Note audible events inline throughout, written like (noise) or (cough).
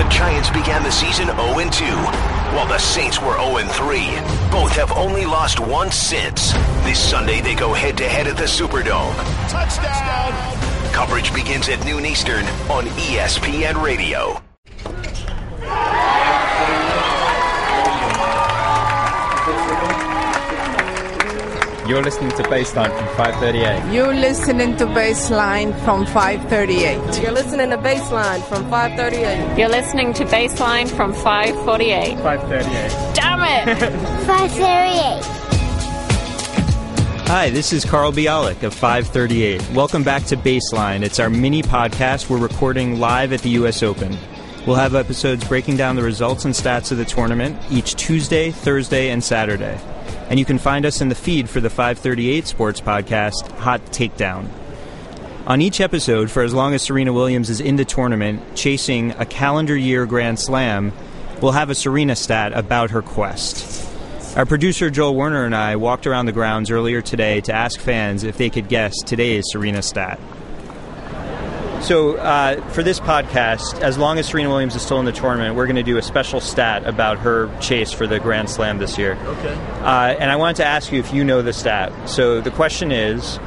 The Giants began the season 0 2, while the Saints were 0 3. Both have only lost once since. This Sunday, they go head to head at the Superdome. Touchdown! Coverage begins at noon Eastern on ESPN Radio. You're listening to Baseline from 538. You're listening to Baseline from 538. You're listening to Baseline from 538. You're listening to Baseline from 548. 538. Damn it! (laughs) 538. Hi, this is Carl Bialik of 538. Welcome back to Baseline. It's our mini podcast we're recording live at the U.S. Open. We'll have episodes breaking down the results and stats of the tournament each Tuesday, Thursday, and Saturday. And you can find us in the feed for the 538 Sports Podcast, Hot Takedown. On each episode, for as long as Serena Williams is in the tournament, chasing a calendar year Grand Slam, we'll have a Serena stat about her quest. Our producer Joel Werner and I walked around the grounds earlier today to ask fans if they could guess today's Serena stat. So, uh, for this podcast, as long as Serena Williams is still in the tournament, we're going to do a special stat about her chase for the Grand Slam this year. Okay. Uh, and I wanted to ask you if you know the stat. So, the question is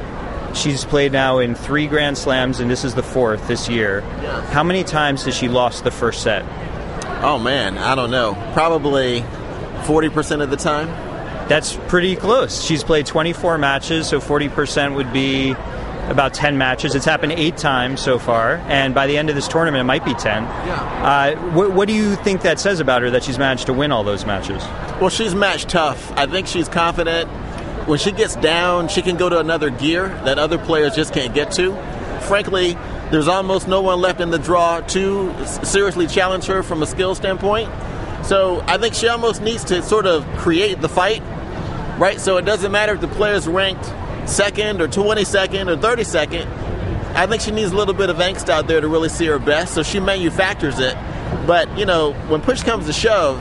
she's played now in three Grand Slams, and this is the fourth this year. Yeah. How many times has she lost the first set? Oh man, I don't know. Probably 40% of the time. That's pretty close. She's played 24 matches, so 40% would be about 10 matches. It's happened eight times so far, and by the end of this tournament, it might be 10. Yeah. Uh, what, what do you think that says about her that she's managed to win all those matches? Well, she's match tough. I think she's confident. When she gets down, she can go to another gear that other players just can't get to. Frankly, there's almost no one left in the draw to seriously challenge her from a skill standpoint. So I think she almost needs to sort of create the fight, right? So it doesn't matter if the player's ranked second or 22nd or 32nd. I think she needs a little bit of angst out there to really see her best, so she manufactures it. But, you know, when push comes to shove,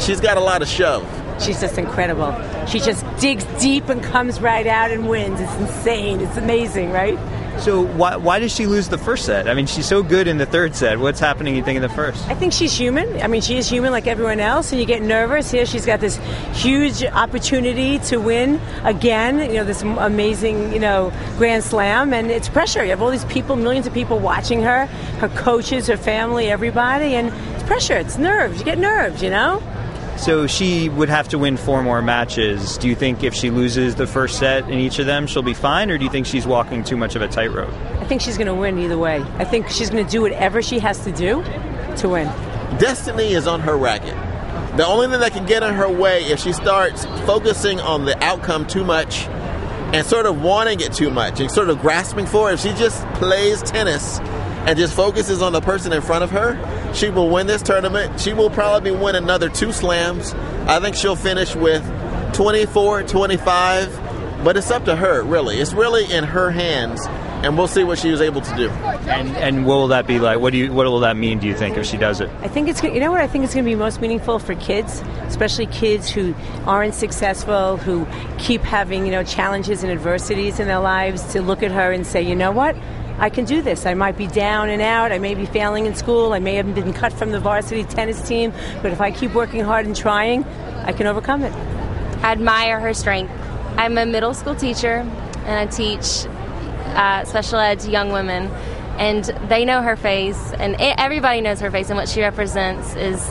she's got a lot of shove. She's just incredible. She just digs deep and comes right out and wins. It's insane. It's amazing, right? So why, why does she lose the first set? I mean, she's so good in the third set. What's happening, you think, in the first? I think she's human. I mean, she is human like everyone else, and you get nervous. Here, she's got this huge opportunity to win again. You know, this amazing, you know, Grand Slam, and it's pressure. You have all these people, millions of people watching her, her coaches, her family, everybody, and it's pressure. It's nerves. You get nerves, you know. So she would have to win four more matches. Do you think if she loses the first set in each of them, she'll be fine, or do you think she's walking too much of a tightrope? I think she's going to win either way. I think she's going to do whatever she has to do to win. Destiny is on her racket. The only thing that can get in her way if she starts focusing on the outcome too much and sort of wanting it too much and sort of grasping for it, if she just plays tennis and just focuses on the person in front of her, she will win this tournament. She will probably win another two slams. I think she'll finish with 24, 25, but it's up to her, really. It's really in her hands, and we'll see what she was able to do. And and what will that be like? What do you what will that mean? Do you think if she does it? I think it's you know what I think it's going to be most meaningful for kids, especially kids who aren't successful, who keep having you know challenges and adversities in their lives, to look at her and say, you know what. I can do this. I might be down and out. I may be failing in school. I may have been cut from the varsity tennis team. But if I keep working hard and trying, I can overcome it. I admire her strength. I'm a middle school teacher and I teach uh, special ed to young women, and they know her face, and e- everybody knows her face, and what she represents is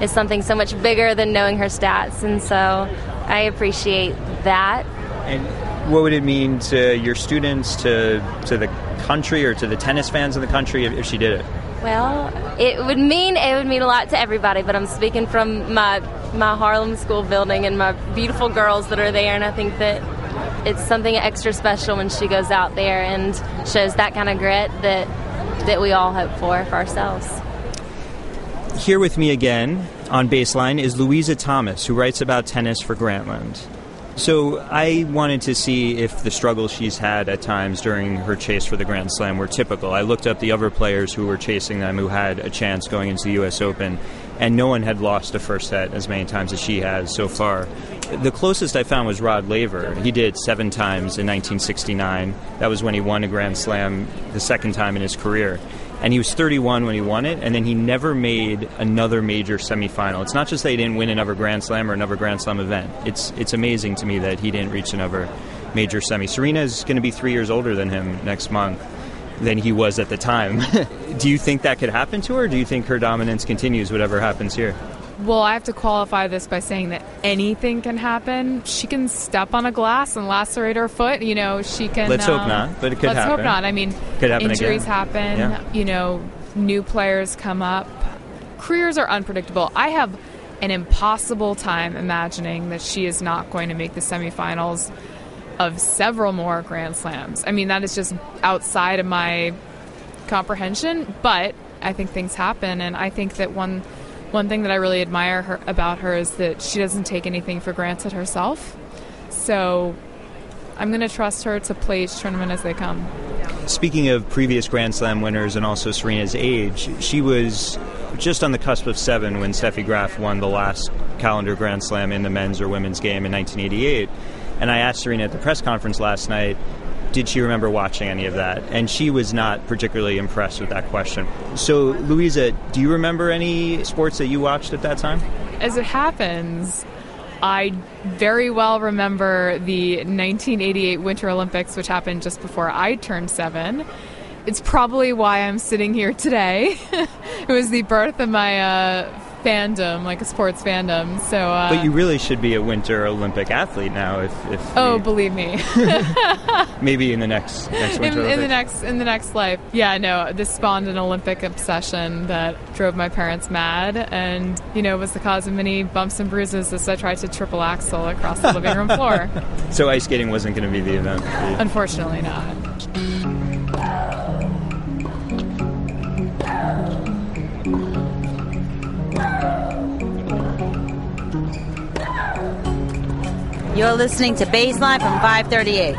is something so much bigger than knowing her stats, and so I appreciate that. And what would it mean to your students, to to the country, or to the tennis fans in the country if, if she did it? Well, it would mean it would mean a lot to everybody, but I'm speaking from my my Harlem school building and my beautiful girls that are there, and I think that it's something extra special when she goes out there and shows that kind of grit that that we all hope for for ourselves. Here with me again on Baseline is Louisa Thomas, who writes about tennis for Grantland. So I wanted to see if the struggles she's had at times during her chase for the Grand Slam were typical. I looked up the other players who were chasing them who had a chance going into the U.S. Open, and no one had lost a first set as many times as she has so far. The closest I found was Rod Laver. He did seven times in 1969. That was when he won a Grand Slam the second time in his career. And he was 31 when he won it, and then he never made another major semifinal. It's not just that he didn't win another Grand Slam or another Grand Slam event. It's it's amazing to me that he didn't reach another major semi. Serena is going to be three years older than him next month than he was at the time. (laughs) do you think that could happen to her? Do you think her dominance continues, whatever happens here? Well, I have to qualify this by saying that anything can happen. She can step on a glass and lacerate her foot. You know, she can. Let's um, hope not, but it could happen. let's hope not. I mean, could happen injuries again. happen. Yeah. You know, new players come up. Careers are unpredictable. I have an impossible time imagining that she is not going to make the semifinals of several more Grand Slams. I mean, that is just outside of my comprehension, but I think things happen, and I think that one one thing that I really admire her, about her is that she doesn't take anything for granted herself. So I'm going to trust her to play each tournament as they come. Speaking of previous Grand Slam winners and also Serena's age, she was just on the cusp of seven when Steffi Graf won the last calendar Grand Slam in the men's or women's game in 1988. And I asked Serena at the press conference last night, did she remember watching any of that? And she was not particularly impressed with that question. So, Louisa, do you remember any sports that you watched at that time? As it happens, I very well remember the 1988 Winter Olympics, which happened just before I turned seven. It's probably why I'm sitting here today. (laughs) it was the birth of my uh, fandom, like a sports fandom. So, uh, but you really should be a Winter Olympic athlete now. If, if oh, you, believe me, (laughs) maybe in the next next in, Winter in the next in the next life. Yeah, no, this spawned an Olympic obsession that drove my parents mad, and you know was the cause of many bumps and bruises as I tried to triple axel across the living room floor. (laughs) So ice skating wasn't going to be the event. Unfortunately, not. You're listening to Baseline from 538.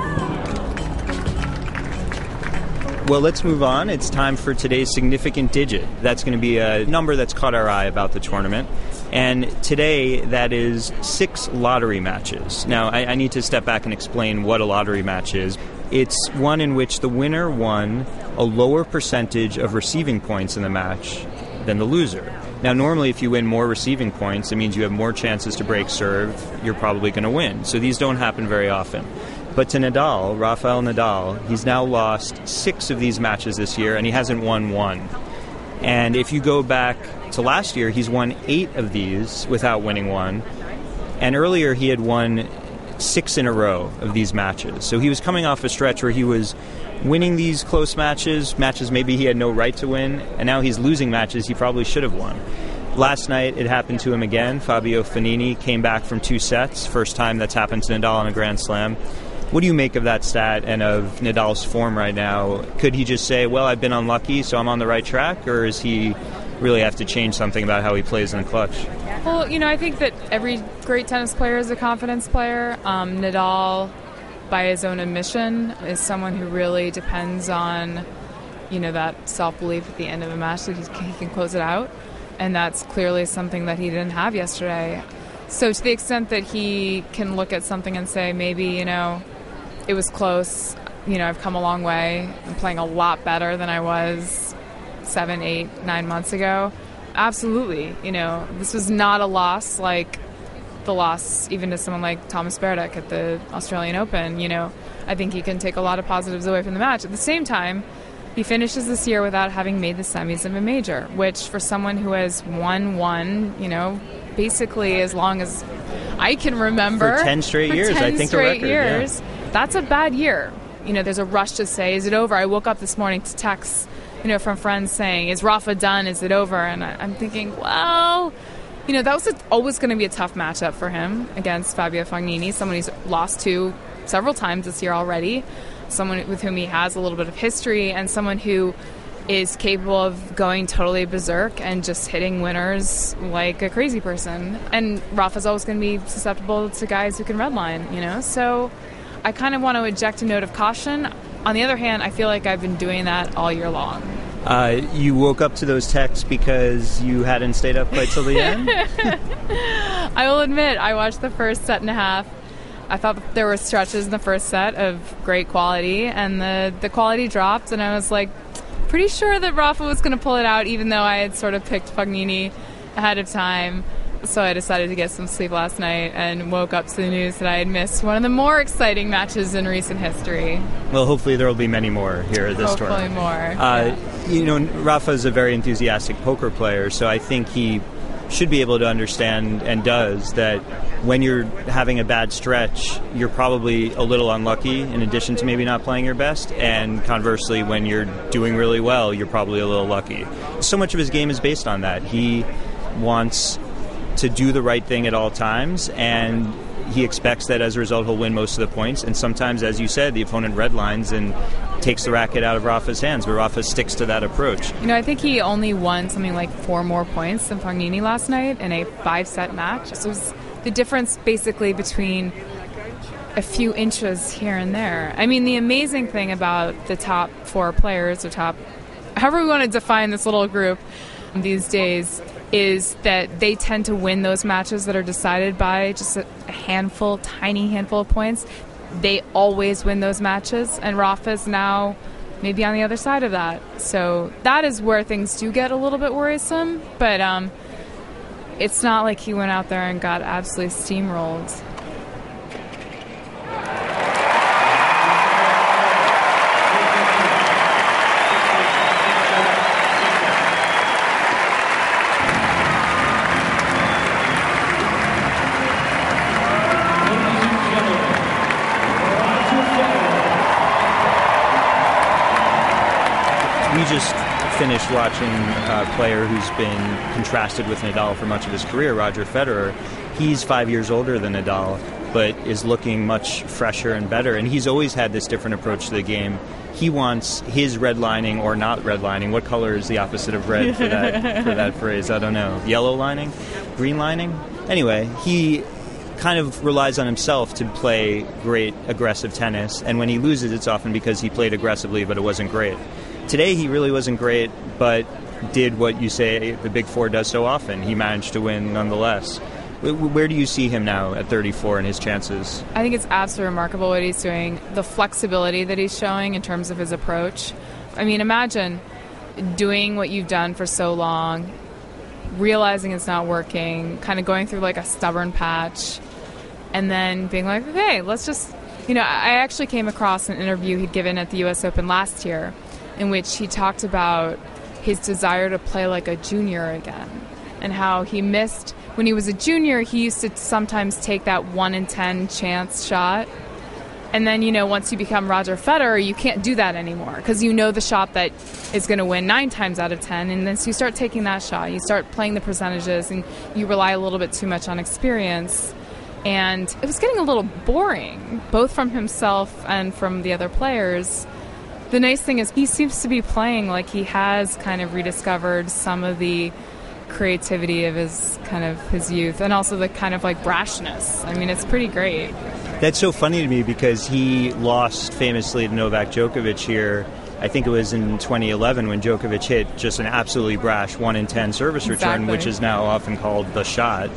Well, let's move on. It's time for today's significant digit. That's going to be a number that's caught our eye about the tournament. And today, that is six lottery matches. Now, I, I need to step back and explain what a lottery match is. It's one in which the winner won a lower percentage of receiving points in the match than the loser. Now, normally, if you win more receiving points, it means you have more chances to break serve. You're probably going to win. So these don't happen very often. But to Nadal, Rafael Nadal, he's now lost six of these matches this year, and he hasn't won one. And if you go back to last year, he's won eight of these without winning one. And earlier, he had won six in a row of these matches. So he was coming off a stretch where he was winning these close matches, matches maybe he had no right to win, and now he's losing matches he probably should have won. Last night it happened to him again. Fabio Fognini came back from two sets, first time that's happened to Nadal in a Grand Slam. What do you make of that stat and of Nadal's form right now? Could he just say, "Well, I've been unlucky, so I'm on the right track," or is he really have to change something about how he plays in the clutch? Well, you know, I think that every great tennis player is a confidence player. Um, Nadal, by his own admission, is someone who really depends on, you know, that self belief at the end of a match that he, he can close it out. And that's clearly something that he didn't have yesterday. So, to the extent that he can look at something and say, maybe, you know, it was close, you know, I've come a long way. I'm playing a lot better than I was seven, eight, nine months ago. Absolutely. You know, this was not a loss like the loss even to someone like Thomas Berdych at the Australian Open. You know, I think he can take a lot of positives away from the match. At the same time, he finishes this year without having made the semis of a major, which for someone who has won one, you know, basically as long as I can remember For 10 straight for years, 10 I think straight record, yeah. years, that's a bad year. You know, there's a rush to say, "Is it over?" I woke up this morning to texts, you know, from friends saying, "Is Rafa done? Is it over?" And I, I'm thinking, well, you know, that was a, always going to be a tough matchup for him against Fabio Fognini, someone he's lost to several times this year already, someone with whom he has a little bit of history, and someone who is capable of going totally berserk and just hitting winners like a crazy person. And Rafa's always going to be susceptible to guys who can redline, you know? So I kind of want to eject a note of caution. On the other hand, I feel like I've been doing that all year long. Uh, you woke up to those texts because you hadn't stayed up quite till the end? (laughs) I will admit, I watched the first set and a half. I thought there were stretches in the first set of great quality, and the, the quality dropped, and I was like, pretty sure that Rafa was going to pull it out, even though I had sort of picked Fognini ahead of time. So I decided to get some sleep last night and woke up to the news that I had missed one of the more exciting matches in recent history. Well, hopefully there will be many more here at this Hopefully tournament. more. Uh, yeah. You know, Rafa is a very enthusiastic poker player, so I think he should be able to understand and does that when you're having a bad stretch, you're probably a little unlucky in addition to maybe not playing your best. And conversely, when you're doing really well, you're probably a little lucky. So much of his game is based on that. He wants to do the right thing at all times and he expects that as a result he'll win most of the points and sometimes as you said the opponent redlines and takes the racket out of Rafa's hands but Rafa sticks to that approach You know, I think he only won something like four more points than Fognini last night in a five set match. So it was the difference basically between a few inches here and there. I mean, the amazing thing about the top four players, or top, however we want to define this little group these days, is that they tend to win those matches that are decided by just a handful, tiny handful of points. They always win those matches, and Rafa's now maybe on the other side of that. So that is where things do get a little bit worrisome, but um, it's not like he went out there and got absolutely steamrolled. we just finished watching a player who's been contrasted with Nadal for much of his career, Roger Federer. He's five years older than Nadal, but is looking much fresher and better. And he's always had this different approach to the game. He wants his redlining or not redlining. What color is the opposite of red for that for that (laughs) phrase? I don't know. Yellow lining, green lining. Anyway, he kind of relies on himself to play great aggressive tennis. And when he loses, it's often because he played aggressively, but it wasn't great. Today, he really wasn't great, but did what you say the Big Four does so often. He managed to win nonetheless. Where do you see him now at 34 and his chances? I think it's absolutely remarkable what he's doing, the flexibility that he's showing in terms of his approach. I mean, imagine doing what you've done for so long, realizing it's not working, kind of going through like a stubborn patch, and then being like, okay, let's just. You know, I actually came across an interview he'd given at the US Open last year in which he talked about his desire to play like a junior again and how he missed when he was a junior he used to sometimes take that 1 in 10 chance shot. And then you know once you become Roger Federer you can't do that anymore because you know the shot that is going to win 9 times out of 10 and then so you start taking that shot you start playing the percentages and you rely a little bit too much on experience. And it was getting a little boring both from himself and from the other players the nice thing is he seems to be playing like he has kind of rediscovered some of the creativity of his kind of his youth and also the kind of like brashness. I mean, it's pretty great. That's so funny to me because he lost famously to Novak Djokovic here. I think it was in 2011 when Djokovic hit just an absolutely brash 1 in 10 service return, Exactly. which is now often called the shot.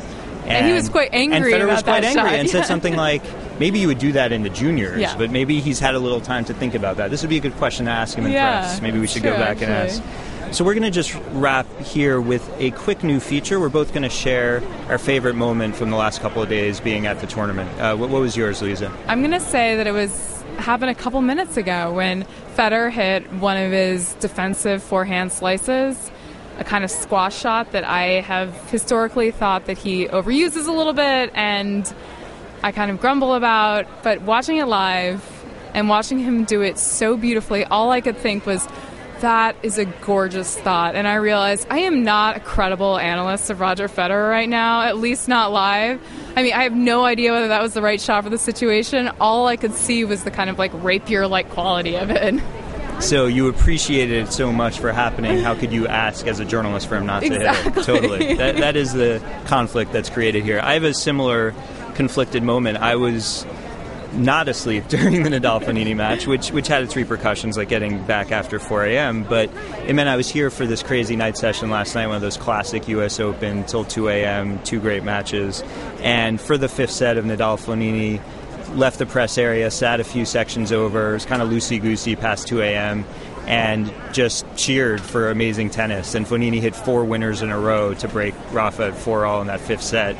And he was quite angry and Federer was quite angry shot, and said (laughs) something like, maybe you would do that in the juniors, Yeah. but maybe he's had a little time to think about that. This would be a good question to ask him in Yeah, press. Maybe we should true, go back and ask. So we're going to just wrap here with a quick new feature. We're both going to share our favorite moment from the last couple of days being at the tournament. Uh, what, what was yours, Lisa? I'm going to say that it was happened a couple minutes ago when Federer hit one of his defensive forehand slices, a kind of squash shot that I have historically thought that he overuses a little bit and I kind of grumble about, but watching it live and watching him do it so beautifully, all I could think was that is a gorgeous thought. And I realized I am not a credible analyst of Roger Federer right now, at least not live. I mean, I have no idea whether that was the right shot for the situation. All I could see was the kind of like rapier like quality of it. (laughs) So you appreciated it so much for happening. How could you ask as a journalist for him not to hit Exactly. it? Totally. That, that is the conflict that's created here. I have a similar conflicted moment. I was not asleep (laughs) during the Nadal Fognini match, which which had its repercussions, like getting back after 4 a.m. But it meant I was here for this crazy night session last night, one of those classic U.S. Open till 2 a.m. Two great matches, and for the fifth set of Nadal Fognini, left the press area, sat a few sections over, it was kind of loosey goosey past 2 a.m. and just cheered for amazing tennis. And Fognini hit four winners in a row to break Rafa at four all in that fifth set,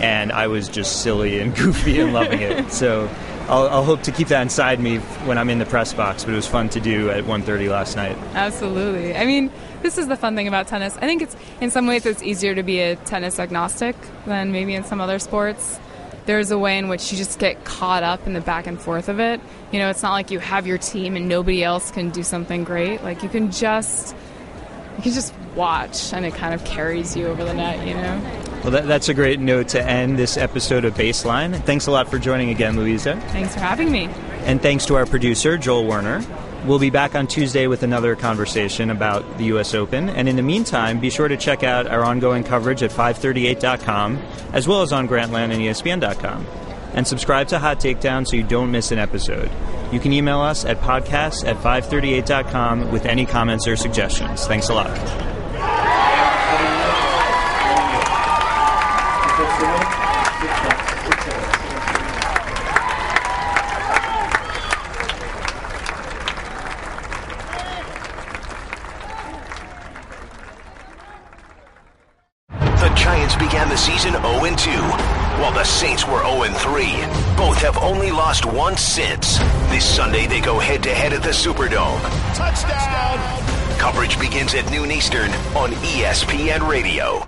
and I was just silly and (laughs) goofy and loving it. So. I'll, I'll, hope to keep that inside me when I'm in the press box, but it was fun to do at 1:30 last night. Absolutely. I mean, this is the fun thing about tennis. I think it's in some ways it's easier to be a tennis agnostic than maybe in some other sports. There's a way in which you just get caught up in the back and forth of it. You know, it's not like you have your team and nobody else can do something great. Like you can just you can just watch and it kind of carries you over the net, you know. Well, that, that's a great note to end this episode of Baseline. Thanks a lot for joining again, Louisa. Thanks for having me. And thanks to our producer, Joel Werner. We'll be back on Tuesday with another conversation about the U.S. Open. And in the meantime, be sure to check out our ongoing coverage at 538.com, as well as on Grantland and ESPN.com. And subscribe to Hot Takedown so you don't miss an episode. You can email us at podcasts at 538.com with any comments or suggestions. Thanks a lot. season 0 2, while the Saints were 0 3. Both have only lost once since. This Sunday, they go head to head at the Superdome. Touchdown! Coverage begins at noon Eastern on ESPN Radio.